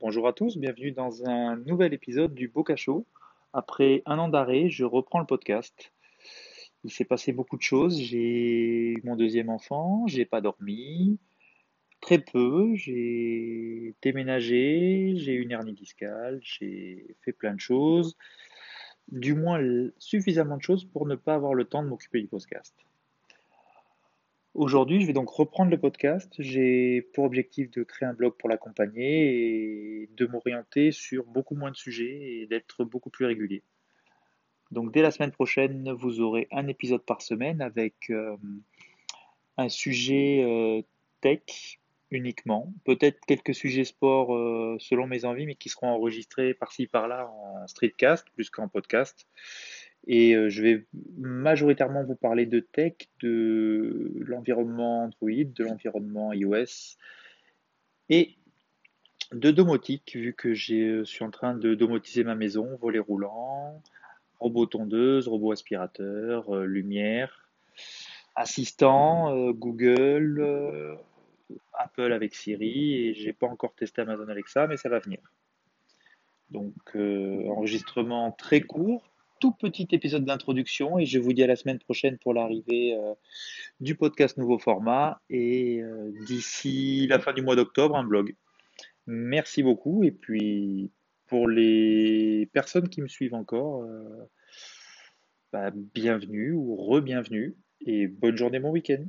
Bonjour à tous, bienvenue dans un nouvel épisode du Boca Show. Après un an d'arrêt, je reprends le podcast. Il s'est passé beaucoup de choses. J'ai eu mon deuxième enfant, j'ai pas dormi, très peu, j'ai déménagé, j'ai eu une hernie discale, j'ai fait plein de choses, du moins suffisamment de choses pour ne pas avoir le temps de m'occuper du podcast. Aujourd'hui, je vais donc reprendre le podcast. J'ai pour objectif de créer un blog pour l'accompagner et de m'orienter sur beaucoup moins de sujets et d'être beaucoup plus régulier. Donc dès la semaine prochaine, vous aurez un épisode par semaine avec euh, un sujet euh, tech uniquement, peut-être quelques sujets sport euh, selon mes envies, mais qui seront enregistrés par-ci par-là en streetcast plus qu'en podcast. Et euh, je vais majoritairement vous parler de tech, de l'environnement Android, de l'environnement iOS et de domotique, vu que je suis en train de domotiser ma maison, volet roulant, robot tondeuse, robot aspirateur, euh, lumière, assistant, euh, Google, Apple avec Siri, et j'ai pas encore testé Amazon Alexa, mais ça va venir. Donc enregistrement très court, petit épisode d'introduction et je vous dis à la semaine prochaine pour l'arrivée euh, du podcast nouveau format et euh, d'ici la fin du mois d'octobre un blog. Merci beaucoup et puis pour les personnes qui me suivent encore, euh, bah, bienvenue ou re-bienvenue et bonne journée, bon week-end.